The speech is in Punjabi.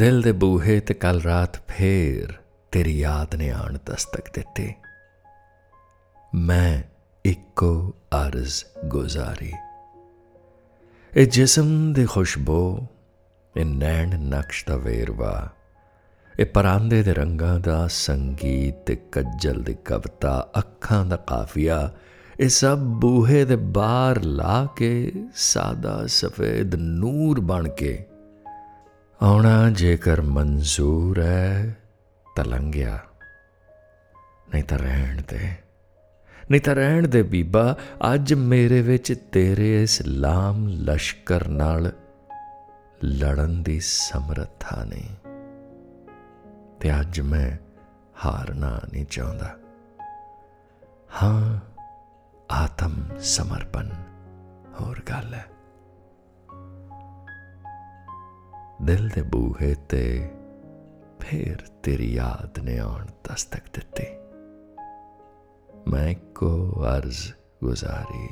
ਦਿਲ ਦੇ ਬੂਹੇ ਤੇ ਕੱਲ ਰਾਤ ਫੇਰ ਤੇਰੀ ਯਾਦ ਨੇ ਆਣ ਦਸਤਕ ਦਿੱਤੀ। ਮੈਂ ਇੱਕੋ ਅਰਜ਼ ਗੁਜ਼ਾਰੀ। ਇਹ ਜਿਸਮ ਦੀ ਖੁਸ਼ਬੂ, ਇਹ ਨੈਣ ਨਕਸ਼ ਦਾ ਵੇਰਵਾ, ਇਹ ਪਰਾਂਦੇ ਦੇ ਰੰਗਾਂ ਦਾ ਸੰਗੀਤ ਤੇ ਕੱਜਲ ਦੀ ਕਵਤਾ, ਅੱਖਾਂ ਦਾ ਕਾਫੀਆ, ਇਹ ਸਭ ਬੂਹੇ ਦੇ ਬਾਹਰ ਲਾ ਕੇ ਸਾਦਾ ਸਫੇਦ ਨੂਰ ਬਣ ਕੇ ਆਉਣਾ ਜੇਕਰ ਮਨਜ਼ੂਰ ਹੈ ਤਾਂ ਲੰਘਿਆ, ਨਹੀਂ ਤਾਂ ਰਹਿਣ ਦੇ। ਨਹੀਂ ਤਾਂ ਰਹਿਣ ਦੇ ਬੀਬਾ, ਅੱਜ ਮੇਰੇ ਵਿੱਚ ਤੇਰੇ ਇਸਲਾਮ ਲਸ਼ਕਰ ਨਾਲ ਲੜਨ ਦੀ ਸਮਰੱਥਾ ਨਹੀਂ। ਤੇ ਅੱਜ ਮੈਂ ਹਾਰਨਾ ਨਹੀਂ ਚਾਹੁੰਦਾ। ਹਾਂ, ਆਤਮ ਸਮਰਪਣ ਹੋਰ ਗੱਲ ਹੈ ਦਿਲ ਦੇ ਬੂਹੇ ਤੇ ਫੇਰ ਤੇਰੀ ਯਾਦ ਨੇ ਆਉਣ ਦਸਤਕ ਦਿੱਤੀ। ਮੈਂ ਕੋ ਅਰਜ਼ ਗੁਜ਼ਾਰੀ